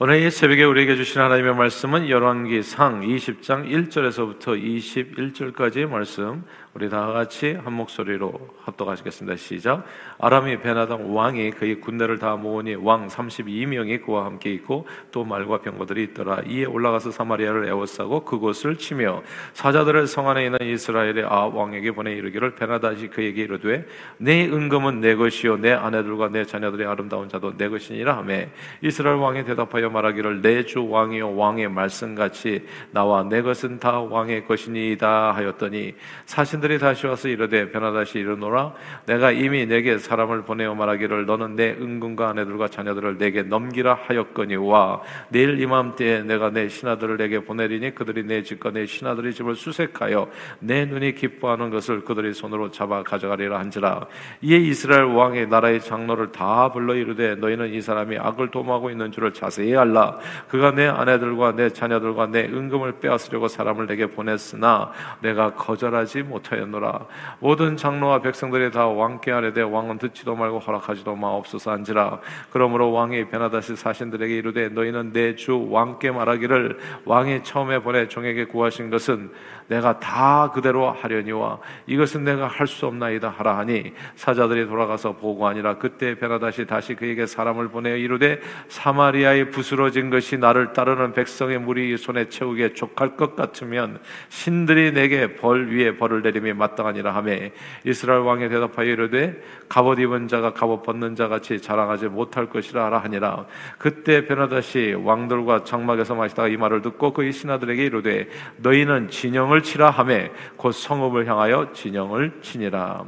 오늘 이 새벽에 우리에게 주신 하나님의 말씀은 열왕기상 20장 1절에서부터 21절까지의 말씀 우리 다 같이 한 목소리로 합독하시겠습니다. 시작. 아람이 베나당 왕이 그의 군대를 다 모으니 왕 32명이 그와 함께 있고 또 말과 병거들이 있더라. 이에 올라가서 사마리아를 에워싸고 그곳을 치며 사자들을 성 안에 있는 이스라엘의 아 왕에게 보내 이르기를 베나다시 그에게 이르되 내 은금은 내 것이요 내 아내들과 내 자녀들의 아름다운 자도 내 것이니라 하매 이스라엘 왕이 대답하여 말하기를 내 주 왕이요 왕의 말씀같이 나와 내 것은 다 왕의 것이니이다 하였더니 사신 사람들이 다시 와서 이르되 변화다시 이르노라. 내가 이미 내게 사람을 보내어 말하기를 너는 내 은근과 아내들과 자녀들을 내게 넘기라 하였거니와. 내일 이맘때에 내가 내 신하들을 내게 보내리니 그들이 내 집과 내 신하들의 집을 수색하여 내 눈이 기뻐하는 것을 그들의 손으로 잡아 가져가리라 한지라. 이에 이스라엘 왕의 나라의 장로를 다 불러 이르되 너희는 이 사람이 악을 도모하고 있는 줄을 자세히 알라. 그가 내 아내들과 내 자녀들과 내 은금을 빼앗으려고 사람을 내게 보냈으나 내가 거절하지 못하 하였노라. 모든 장로와 백성들이 다 왕께 아뢰되 왕은 듣지도 말고 허락하지도 마옵소서 한지라. 그러므로 왕이 베나다시 사신들에게 이르되 너희는 내 주 왕께 말하기를 왕이 처음에 보내 종에게 구하신 것은 내가 다 그대로 하려니와 이것은 내가 할 수 없나이다 하라 하니 사자들이 돌아가서 보고하니라. 그때 베나다시 다시 그에게 사람을 보내어 이르되 사마리아에 부스러진 것이 나를 따르는 백성의 무리 손에 채우게 족할 것 같으면 신들이 내게 벌 위에 벌을 내 림이 마땅하니라 하매 이스라엘 왕이 대답하여 이르되 갑옷 입은 자가 갑옷 벗는 자 같이 자랑하지 못할 것이라 하라 하니라 그때 베나다시 왕들과 장막에서 마시다가 이 말을 듣고 그의 신하들에게 이르되 너희는 진영을 치라 하매 곧 성읍을 향하여 진영을 치니라.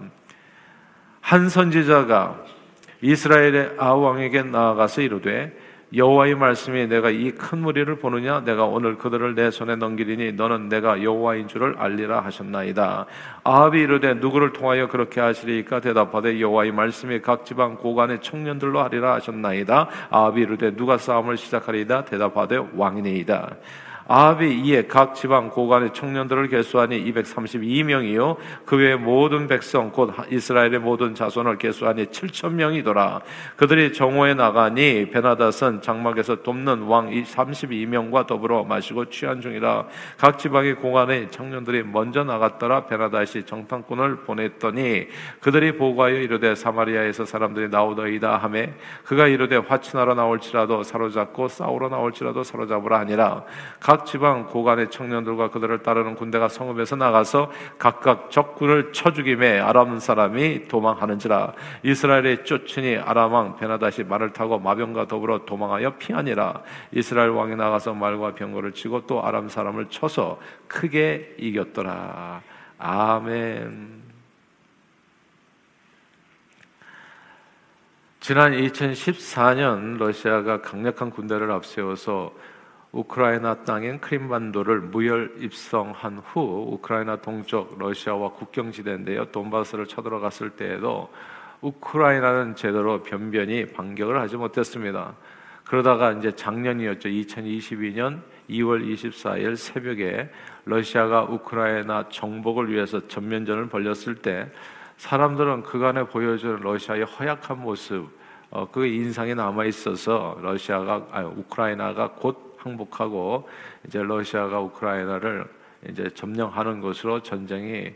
한 선지자가 이스라엘의 아왕에게 나아가서 이르되 여호와의 말씀이 내가 이 큰 무리를 보느냐 내가 오늘 그들을 내 손에 넘기리니 너는 내가 여호와인 줄을 알리라 하셨나이다. 아합이 이르되 누구를 통하여 그렇게 하시리까 대답하되 여호와의 말씀이 각 지방 고관의 청년들로 하리라 하셨나이다. 아합이 이르되 누가 싸움을 시작하리이다 대답하되 왕이니이다. 아합이 이에 각 지방 고관의 청년들을 개수하니 232명이요. 그 외 모든 백성 곧 이스라엘의 모든 자손을 개수하니 7천 명이더라. 그들이 정오에 나가니 베나닷은 장막에서 돕는 왕 32명과 더불어 마시고 취한 중이라. 각 지방의 고관의 청년들이 먼저 나갔더라. 베나닷이 정탐꾼을 보냈더니 그들이 보고하여 이르되 사마리아에서 사람들이 나오더이다 하매 그가 이르되 화친하러 나올지라도 사로잡고 싸우러 나올지라도 사로잡으라 하니라. 각각 지방 고관의 청년들과 그들을 따르는 군대가 성읍에서 나가서 각각 적군을 쳐 죽임에 아람 사람이 도망하는지라 이스라엘의 쫓으니 아람 왕 베나다시 말을 타고 마병과 더불어 도망하여 피하니라 이스라엘 왕이 나가서 말과 병거를 치고 또 아람 사람을 쳐서 크게 이겼더라 아멘. 지난 2014년 러시아가 강력한 군대를 앞세워서 우크라이나 땅인 크림반도를 무혈 입성한 후 우크라이나 동쪽 러시아와 국경지대인데요. 돈바스를 쳐들어갔을 때에도 우크라이나는 제대로 변변히 반격을 하지 못했습니다. 그러다가 이제 작년이었죠. 2022년 2월 24일 새벽에 러시아가 우크라이나 정복을 위해서 전면전을 벌였을 때 사람들은 그간에 보여준 러시아의 허약한 모습, 어, 그 인상이 남아 있어서 러시아가 아니, 우크라이나가 곧 항복하고 이제 러시아가 우크라이나를 이제 점령하는 것으로 전쟁이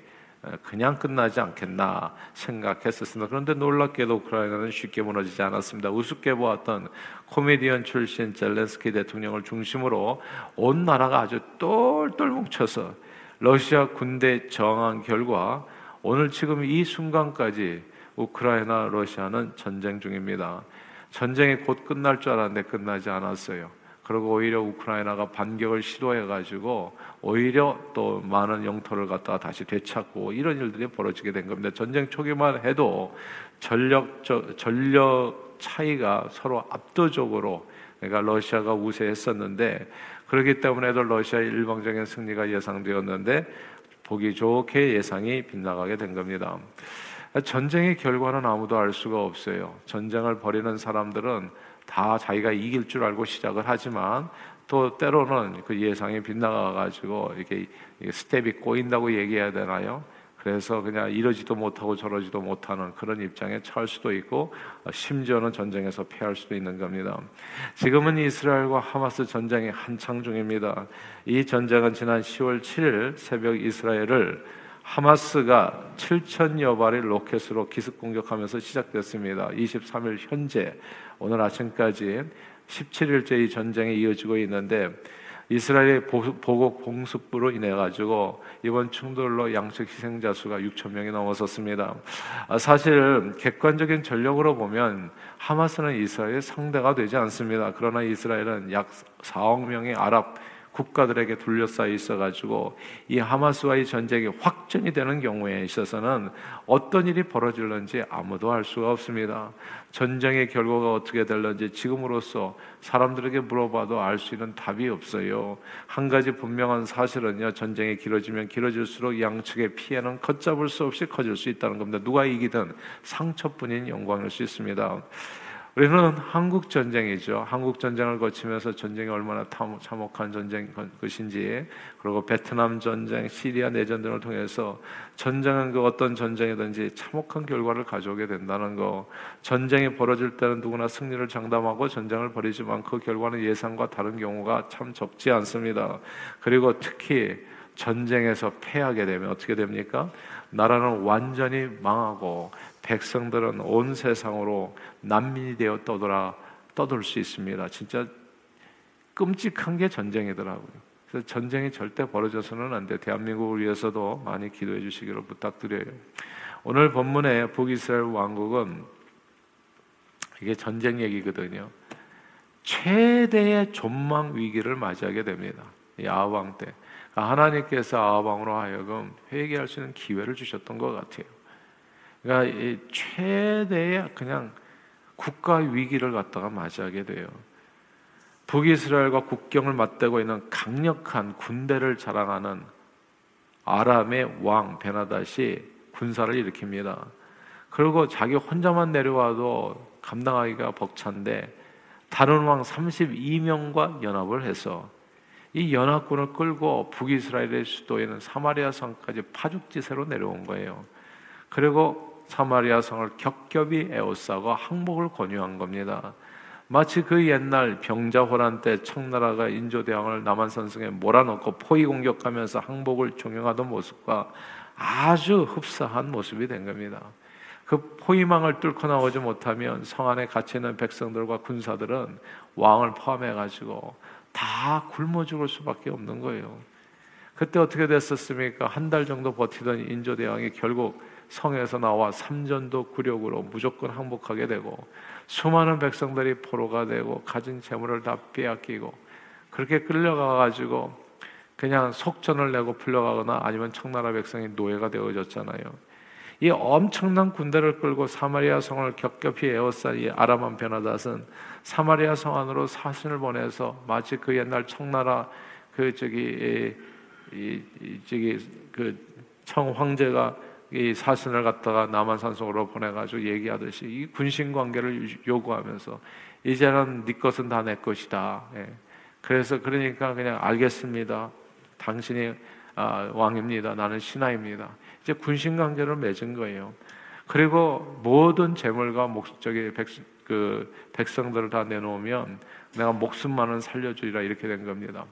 그냥 끝나지 않겠나 생각했었습니다. 그런데 놀랍게도 우크라이나는 쉽게 무너지지 않았습니다. 우습게 보았던 코미디언 출신 젤렌스키 대통령을 중심으로 온 나라가 아주 똘똘 뭉쳐서 러시아 군대 저항한 결과 오늘 지금 이 순간까지 우크라이나 러시아는 전쟁 중입니다. 전쟁이 곧 끝날 줄 알았는데 끝나지 않았어요. 그리고 오히려 우크라이나가 반격을 시도해 가지고 오히려 또 많은 영토를 갖다가 다시 되찾고 이런 일들이 벌어지게 된 겁니다. 전쟁 초기만 해도 전력 전력 차이가 서로 압도적으로 그러니까 러시아가 우세했었는데 그렇기 때문에도 러시아의 일방적인 승리가 예상되었는데 보기 좋게 예상이 빗나가게 된 겁니다. 전쟁의 결과는 아무도 알 수가 없어요. 전쟁을 벌이는 사람들은 다 자기가 이길 줄 알고 시작을 하지만 또 때로는 그 예상이 빗나가 가지고 이렇게 스텝이 꼬인다고 얘기해야 되나요? 그래서 그냥 이러지도 못하고 저러지도 못하는 그런 입장에 처할 수도 있고 심지어는 전쟁에서 패할 수도 있는 겁니다. 지금은 이스라엘과 하마스 전쟁이 한창 중입니다. 이 전쟁은 지난 10월 7일 새벽 이스라엘을 하마스가 7천여 발의 로켓으로 기습 공격하면서 시작됐습니다. 23일 현재 오늘 아침까지 17일째 이 전쟁이 이어지고 있는데 이스라엘의 보복 공습부로 인해 가지고 이번 충돌로 양측 희생자 수가 6천 명이 넘어섰습니다. 아, 사실 객관적인 전력으로 보면 하마스는 이스라엘의 상대가 되지 않습니다. 그러나 이스라엘은 약 4억 명의 아랍 국가들에게 둘러싸여 있어가지고 이 하마스와의 전쟁이 확전이 되는 경우에 있어서는 어떤 일이 벌어질는지 아무도 알 수가 없습니다. 전쟁의 결과가 어떻게 될는지 지금으로서 사람들에게 물어봐도 알 수 있는 답이 없어요. 한 가지 분명한 사실은요, 전쟁이 길어지면 길어질수록 양측의 피해는 걷잡을 수 없이 커질 수 있다는 겁니다. 누가 이기든 상처뿐인 영광일 수 있습니다. 우리는 한국 전쟁이죠. 한국 전쟁을 거치면서 전쟁이 얼마나 참혹한 전쟁 것인지, 그리고 베트남 전쟁, 시리아 내전 등을 통해서 전쟁은 그 어떤 전쟁이든지 참혹한 결과를 가져오게 된다는 거. 전쟁이 벌어질 때는 누구나 승리를 장담하고 전쟁을 벌이지만 그 결과는 예상과 다른 경우가 참 적지 않습니다. 그리고 특히 전쟁에서 패하게 되면 어떻게 됩니까? 나라는 완전히 망하고 백성들은 온 세상으로 난민이 되어 떠돌아 떠돌 수 있습니다. 진짜 끔찍한 게 전쟁이더라고요. 그래서 전쟁이 절대 벌어져서는 안 돼. 대한민국을 위해서도 많이 기도해 주시기를 부탁드려요. 오늘 본문의 북이스라엘 왕국은 이게 전쟁 얘기거든요. 최대의 존망 위기를 맞이하게 됩니다. 이 아왕 때. 하나님께서 아왕으로 하여금 회개할 수 있는 기회를 주셨던 것 같아요. 그러니까 최대의 그냥 국가 위기를 갖다가 맞이하게 돼요. 북이스라엘과 국경을 맞대고 있는 강력한 군대를 자랑하는 아람의 왕 베나닷이 군사를 일으킵니다. 그리고 자기 혼자만 내려와도 감당하기가 벅찬데 다른 왕 32명과 연합을 해서 이 연합군을 끌고 북이스라엘의 수도에는 사마리아 성까지 파죽지세로 내려온 거예요. 그리고 사마리아 성을 겹겹이 에워싸고 항복을 권유한 겁니다. 마치 그 옛날 병자호란 때 청나라가 인조대왕을 남한산성에 몰아넣고 포위 공격하면서 항복을 종용하던 모습과 아주 흡사한 모습이 된 겁니다. 그 포위망을 뚫고 나오지 못하면 성 안에 갇혀 있는 백성들과 군사들은 왕을 포함해 가지고 다 굶어 죽을 수밖에 없는 거예요. 그때 어떻게 됐었습니까? 한 달 정도 버티던 인조대왕이 결국 성에서 나와 삼전도 굴욕으로 무조건 항복하게 되고 수많은 백성들이 포로가 되고 가진 재물을 다 빼앗기고 그렇게 끌려가 가지고 그냥 속전을 내고 풀려가거나 아니면 청나라 백성이 노예가 되어졌잖아요. 이 엄청난 군대를 끌고 사마리아 성을 겹겹이 에워싼 이 아람한 베나닷은 사마리아 성 안으로 사신을 보내서 마치 그 옛날 청나라 그 저기 이, 이 저기 그 청 황제가 이 사신을 갖다가 남한산성으로 보내가지고 얘기하듯이 이 군신 관계를 요구하면서 이제는 네 것은 다 내 것이다. 예. 그래서 그러니까 그냥 알겠습니다. 당신이 아, 왕입니다. 나는 신하입니다. 이제 군신 관계를 맺은 거예요. 그리고 모든 재물과 목적의 백, 그 백성들을 다 내놓으면 내가 목숨만은 살려주리라 이렇게 된 겁니다.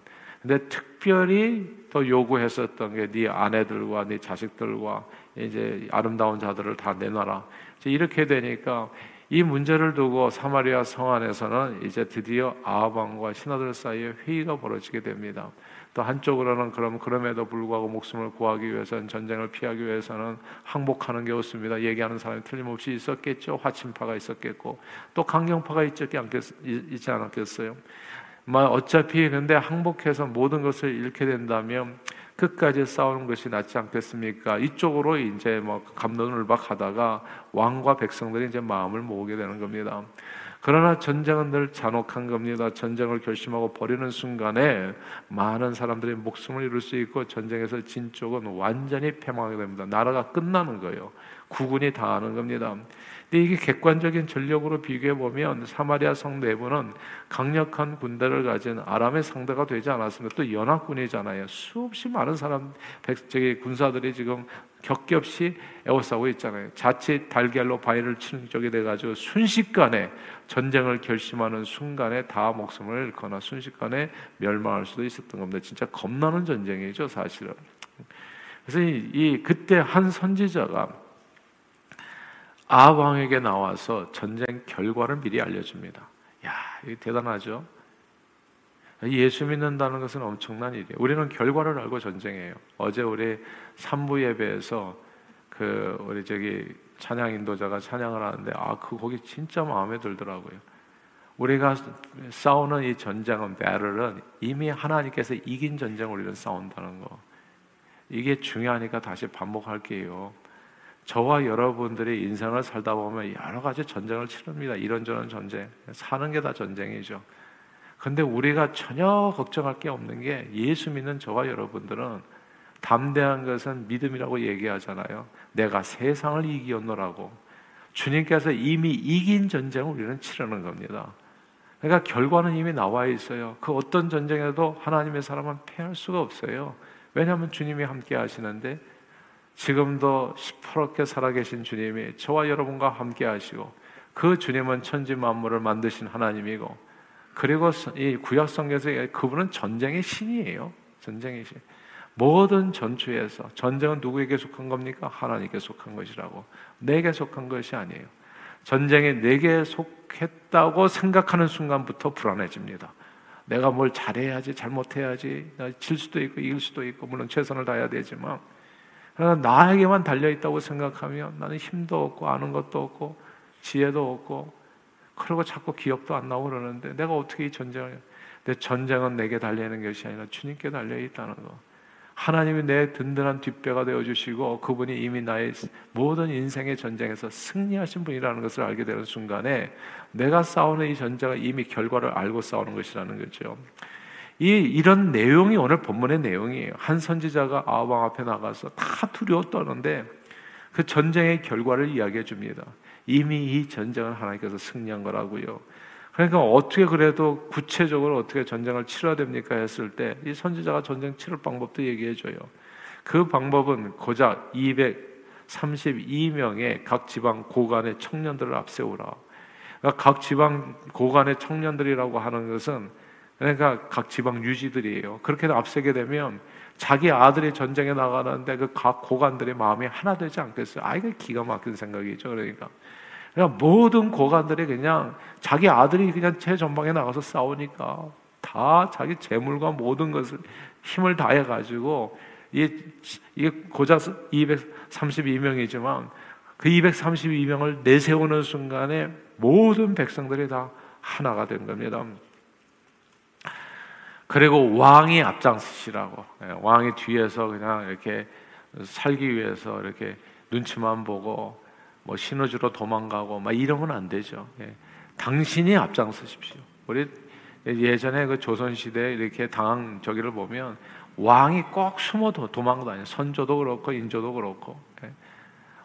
근데 특별히 더 요구했었던 게 네 아내들과 네 자식들과 이제 아름다운 자들을 다 내놔라. 이렇게 되니까 이 문제를 두고 사마리아 성 안에서는 이제 드디어 아합왕과 신하들 사이에 회의가 벌어지게 됩니다. 또 한쪽으로는 그럼 그럼에도 불구하고 목숨을 구하기 위해서는 전쟁을 피하기 위해서는 항복하는 게 없습니다. 얘기하는 사람이 틀림없이 있었겠죠. 화친파가 있었겠고 또 강경파가 있지, 않겠, 있지 않았겠어요. 어차피 근데 항복해서 모든 것을 잃게 된다면 끝까지 싸우는 것이 낫지 않겠습니까? 이쪽으로 이제 뭐 감론을 박하다가 왕과 백성들이 이제 마음을 모으게 되는 겁니다. 그러나 전쟁은 늘 잔혹한 겁니다. 전쟁을 결심하고 버리는 순간에 많은 사람들이 목숨을 잃을 수 있고 전쟁에서 진 쪽은 완전히 패망하게 됩니다. 나라가 끝나는 거예요. 국군이 당하는 겁니다. 근데 이게 객관적인 전력으로 비교해 보면 사마리아 성 내부는 강력한 군대를 가진 아람의 상대가 되지 않았습니다. 또 연합군이잖아요. 수없이 많은 사람 백적의 군사들이 지금 격겹이 에워싸고 있잖아요. 자칫 달걀로 바위를 치는 쪽이 돼가지고 순식간에 전쟁을 결심하는 순간에 다 목숨을 잃거나 순식간에 멸망할 수도 있었던 겁니다. 진짜 겁나는 전쟁이죠, 사실은. 그래서 이, 이 그때 한 선지자가 아 왕에게 나와서 전쟁 결과를 미리 알려줍니다. 야, 이 대단하죠. 예수 믿는다는 것은 엄청난 일이에요. 우리는 결과를 알고 전쟁해요. 어제 우리 삼부 예배에서 그 우리 저기 찬양 인도자가 찬양을 하는데 아그 곡이 진짜 마음에 들더라고요. 우리가 싸우는 이 전쟁은 배럴은 이미 하나님께서 이긴 전쟁 우리는 싸운다는 거. 이게 중요하니까 다시 반복할게요. 저와 여러분들이 인생을 살다 보면 여러 가지 전쟁을 치릅니다. 이런저런 전쟁. 사는 게 다 전쟁이죠. 근데 우리가 전혀 걱정할 게 없는 게 예수 믿는 저와 여러분들은 담대한 것은 믿음이라고 얘기하잖아요. 내가 세상을 이기었노라고. 주님께서 이미 이긴 전쟁을 우리는 치르는 겁니다. 그러니까 결과는 이미 나와 있어요. 그 어떤 전쟁에도 하나님의 사람은 패할 수가 없어요. 왜냐하면 주님이 함께 하시는데 지금도 시퍼렇게 살아계신 주님이 저와 여러분과 함께 하시고 그 주님은 천지 만물을 만드신 하나님이고 그리고 이 구약 성경에서 그분은 전쟁의 신이에요. 전쟁의 신. 모든 전투에서 전쟁은 누구에게 속한 겁니까? 하나님께 속한 것이라고. 내게 속한 것이 아니에요. 전쟁이 내게 속했다고 생각하는 순간부터 불안해집니다. 내가 뭘 잘해야지, 잘못해야지, 질 수도 있고 이길 수도 있고 물론 최선을 다해야 되지만 나에게만 달려 있다고 생각하면 나는 힘도 없고 아는 것도 없고 지혜도 없고 그리고 자꾸 기억도 안 나고 그러는데 내가 어떻게 이 전쟁을 내 전쟁은 내게 달려있는 것이 아니라 주님께 달려 있다는 거. 하나님이 내 든든한 뒷배가 되어 주시고 그분이 이미 나의 모든 인생의 전쟁에서 승리하신 분이라는 것을 알게 되는 순간에 내가 싸우는 이 전쟁은 이미 결과를 알고 싸우는 것이라는 거죠. 이 이런 내용이 오늘 본문의 내용이에요. 한 선지자가 아왕 앞에 나가서 다 두려워 떠는데 그 전쟁의 결과를 이야기해 줍니다. 이미 이 전쟁을 하나님께서 승리한 거라고요. 그러니까 어떻게 그래도 구체적으로 어떻게 전쟁을 치러야 됩니까 했을 때 이 선지자가 전쟁 치를 방법도 얘기해 줘요. 그 방법은 고작 232명의 각 지방 고관의 청년들을 앞세우라. 그러니까 각 지방 고관의 청년들이라고 하는 것은 그러니까 각 지방 유지들이에요. 그렇게 앞세게 되면 자기 아들이 전쟁에 나가는데 그각 고관들의 마음이 하나 되지 않겠어요? 아, 이거 기가 막힌 생각이죠. 그러니까. 그러니까 모든 고관들이 그냥 자기 아들이 그냥 제 전방에 나가서 싸우니까 다 자기 재물과 모든 것을 힘을 다해 가지고 이게 고작 232명이지만 그 232명을 내세우는 순간에 모든 백성들이 다 하나가 된 겁니다. 그리고 왕이 앞장서시라고 예, 왕이 뒤에서 그냥 이렇게 살기 위해서 이렇게 눈치만 보고 뭐 신호주로 도망가고 막 이러면 안 되죠. 예. 당신이 앞장서십시오. 우리 예전에 그 조선 시대 이렇게 당황 저기를 보면 왕이 꼭 숨어 도망 다녀. 선조도 그렇고 인조도 그렇고. 예.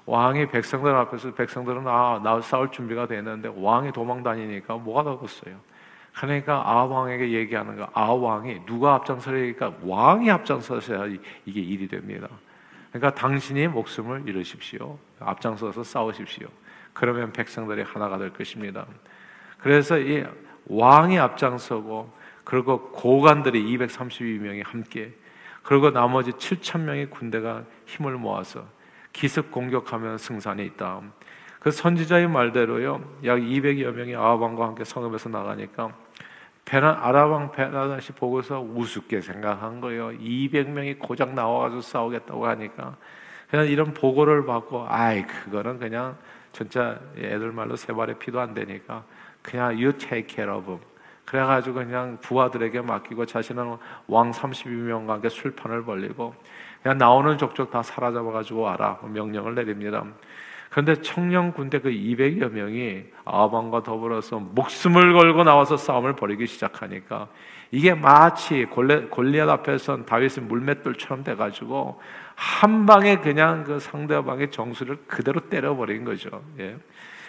왕이 백성들 앞에서 백성들은 아, 나 싸울 준비가 되는데 왕이 도망 다니니까 뭐가 더겠어요 그러니까 아왕에게 얘기하는 거, 아왕이 누가 앞장서니까 왕이 앞장서셔야 이게 일이 됩니다. 그러니까 당신이 목숨을 잃으십시오. 앞장서서 싸우십시오. 그러면 백성들이 하나가 될 것입니다. 그래서 이 왕이 앞장서고 그리고 고관들이 232명이 함께 그리고 나머지 7천 명의 군대가 힘을 모아서 기습 공격하면 승산이 있다. 그 선지자의 말대로요, 약 200여 명이 아합왕과 함께 성읍에서 나가니까 베나, 아랍왕 베나다시 보고서 우습게 생각한 거예요. 200명이 고작 나와가지고 싸우겠다고 하니까 그냥 이런 보고를 받고 아이 그거는 그냥 진짜 애들 말로 세 발의 피도 안 되니까 그냥 you take care of them. 그래가지고 그냥 부하들에게 맡기고 자신은 왕 32명과 함께 술판을 벌리고 그냥 나오는 족족 다 사라져가지고 와라 명령을 내립니다. 그런데 청년 군대 그 200여 명이 아방과 더불어서 목숨을 걸고 나와서 싸움을 벌이기 시작하니까 이게 마치 골리앗 앞에선 다윗의 물맷돌처럼 돼가지고 한 방에 그냥 그 상대방의 정수를 그대로 때려버린 거죠. 예.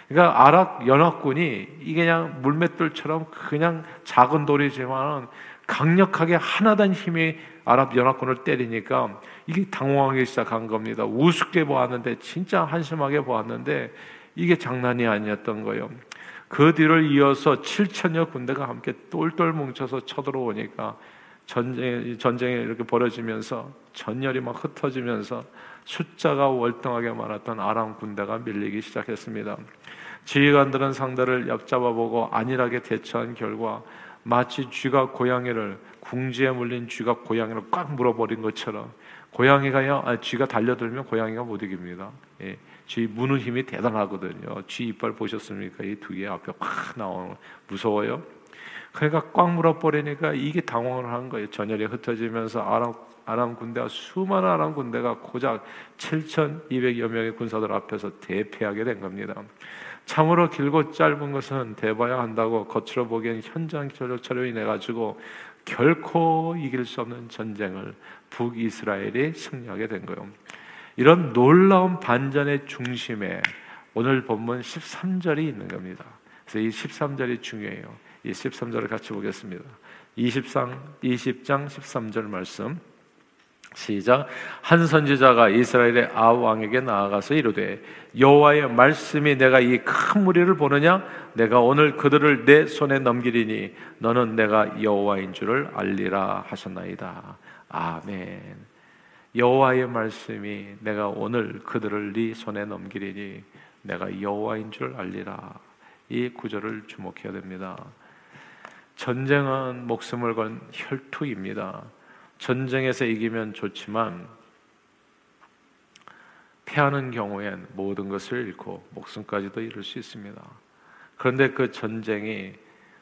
그러니까 아랍 연합군이 이게 그냥 물맷돌처럼 그냥 작은 돌이지만 강력하게 하나된 힘이 아랍 연합군을 때리니까 이게 당황하기 시작한 겁니다. 우습게 보았는데 진짜 한심하게 보았는데 이게 장난이 아니었던 거예요. 그 뒤를 이어서 7천여 군대가 함께 똘똘 뭉쳐서 쳐들어오니까 전쟁, 전쟁이 이렇게 벌어지면서 전열이 막 흩어지면서 숫자가 월등하게 많았던 아람 군대가 밀리기 시작했습니다. 지휘관들은 상대를 yap잡아보고 안일하게 대처한 결과 마치 쥐가 고양이를 궁지에 물린 쥐가 고양이를 꽉 물어버린 것처럼 고양이가요, 아, 쥐가 달려들면 고양이가 못 이깁니다. 예, 쥐 무는 힘이 대단하거든요. 쥐 이빨 보셨습니까? 이 두 개 앞에 확 나오는 무서워요. 그러니까 꽉 물어버리니까 이게 당황을 한 거예요. 전열이 흩어지면서 아람, 아람 군대가 수많은 아람 군대가 고작 7,200여 명의 군사들 앞에서 대패하게 된 겁니다. 참으로 길고 짧은 것은 대봐야 한다고 겉으로 보기엔 현장 촬영이 내 가지고 결코 이길 수 없는 전쟁을 북이스라엘이 승리하게 된 거예요. 이런 놀라운 반전의 중심에 오늘 본문 13절이 있는 겁니다. 그래서 이 13절이 중요해요. 이 13절을 같이 보겠습니다. 20장 20장 13절 말씀 시작 한 선지자가 이스라엘의 아우 왕에게 나아가서 이르되 여호와의 말씀이 내가 이 큰 무리를 보느냐 내가 오늘 그들을 내 손에 넘기리니 너는 내가 여호와인 줄을 알리라 하셨나이다 아멘 여호와의 말씀이 내가 오늘 그들을 네 손에 넘기리니 내가 여호와인 줄 알리라 이 구절을 주목해야 됩니다 전쟁은 목숨을 건 혈투입니다 전쟁에서 이기면 좋지만 패하는 경우엔 모든 것을 잃고 목숨까지도 잃을 수 있습니다. 그런데 그 전쟁이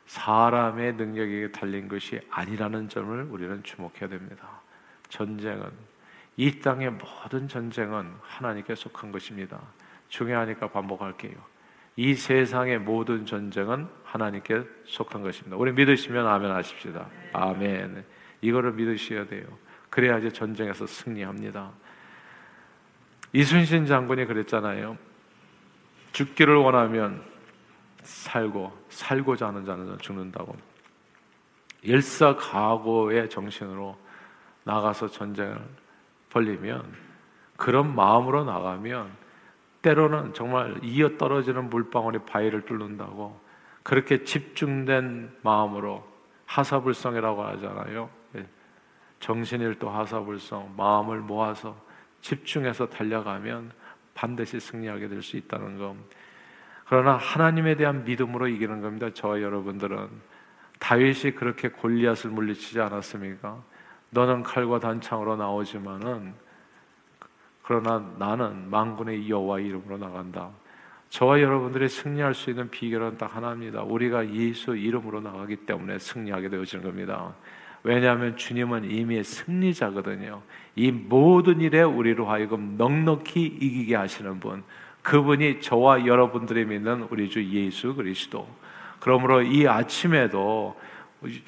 사람의 능력에 달린 것이 아니라는 점을 우리는 주목해야 됩니다. 전쟁은 이 땅의 모든 전쟁은 하나님께 속한 것입니다. 중요하니까 반복할게요. 이 세상의 모든 전쟁은 하나님께 속한 것입니다. 우리 믿으시면 아멘 하십시다. 아멘. 이거를 믿으셔야 돼요. 그래야지 전쟁에서 승리합니다. 이순신 장군이 그랬잖아요. 죽기를 원하면 살고 살고자 하는 자는 죽는다고. 일사각오의 정신으로 나가서 전쟁을 벌리면 그런 마음으로 나가면 때로는 정말 이어 떨어지는 물방울이 바위를 뚫는다고 그렇게 집중된 마음으로 하사불성이라고 하잖아요. 정신일도 하사불성, 마음을 모아서 집중해서 달려가면 반드시 승리하게 될 수 있다는 것. 그러나 하나님에 대한 믿음으로 이기는 겁니다. 저와 여러분들은 다윗이 그렇게 골리앗을 물리치지 않았습니까? 너는 칼과 단창으로 나오지만은 그러나 나는 만군의 여호와 이름으로 나간다. 저와 여러분들이 승리할 수 있는 비결은 딱 하나입니다. 우리가 예수 이름으로 나가기 때문에 승리하게 되어지는 겁니다. 왜냐하면 주님은 이미 승리자거든요. 이 모든 일에 우리로 하여금 넉넉히 이기게 하시는 분, 그분이 저와 여러분들이 믿는 우리 주 예수 그리스도. 그러므로 이 아침에도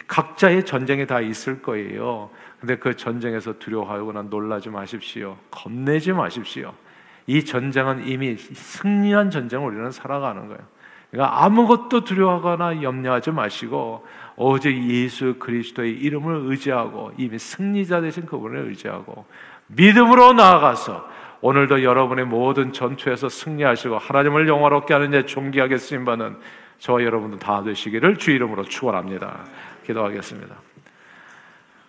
각자의 전쟁이 다 있을 거예요. 근데 그 전쟁에서 두려워하거나 놀라지 마십시오. 겁내지 마십시오. 이 전쟁은 이미 승리한 전쟁을 우리는 살아가는 거예요. 그러니까 아무것도 두려워하거나 염려하지 마시고 오직 예수 그리스도의 이름을 의지하고 이미 승리자 되신 그분을 의지하고 믿음으로 나아가서 오늘도 여러분의 모든 전투에서 승리하시고 하나님을 영화롭게 하는 데 존귀하게 쓰임 받는 저와 여러분도 다 되시기를 주 이름으로 축원합니다. 기도하겠습니다.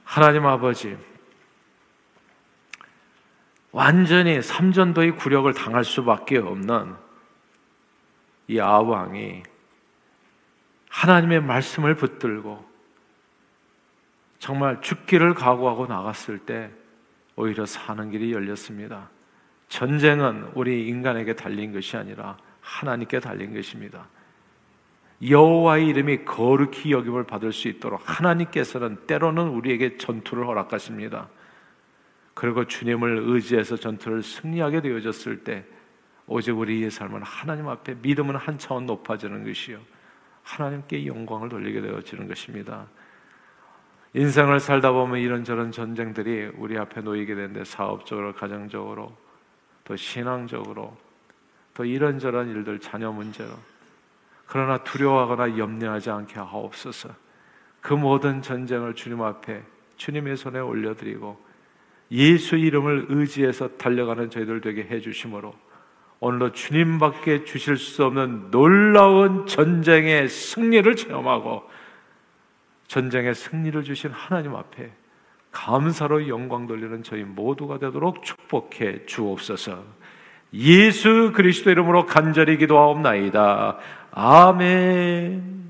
하나님 아버지 완전히 삼전도의 굴욕을 당할 수밖에 없는 이 아왕이 하나님의 말씀을 붙들고 정말 죽기를 각오하고 나갔을 때 오히려 사는 길이 열렸습니다. 전쟁은 우리 인간에게 달린 것이 아니라 하나님께 달린 것입니다. 여호와의 이름이 거룩히 여김을 받을 수 있도록 하나님께서는 때로는 우리에게 전투를 허락하십니다. 그리고 주님을 의지해서 전투를 승리하게 되어졌을 때 오직 우리의 삶은 하나님 앞에 믿음은 한 차원 높아지는 것이요. 하나님께 영광을 돌리게 되어지는 것입니다. 인생을 살다 보면 이런저런 전쟁들이 우리 앞에 놓이게 되는데 사업적으로, 가정적으로, 또 신앙적으로, 또 이런저런 일들, 자녀 문제로. 그러나 두려워하거나 염려하지 않게 하옵소서. 그 모든 전쟁을 주님 앞에 주님의 손에 올려드리고 예수 이름을 의지해서 달려가는 저희들 되게 해주심으로 오늘도 주님밖에 주실 수 없는 놀라운 전쟁의 승리를 체험하고 전쟁의 승리를 주신 하나님 앞에 감사로 영광 돌리는 저희 모두가 되도록 축복해 주옵소서. 예수 그리스도 이름으로 간절히 기도하옵나이다. 아멘.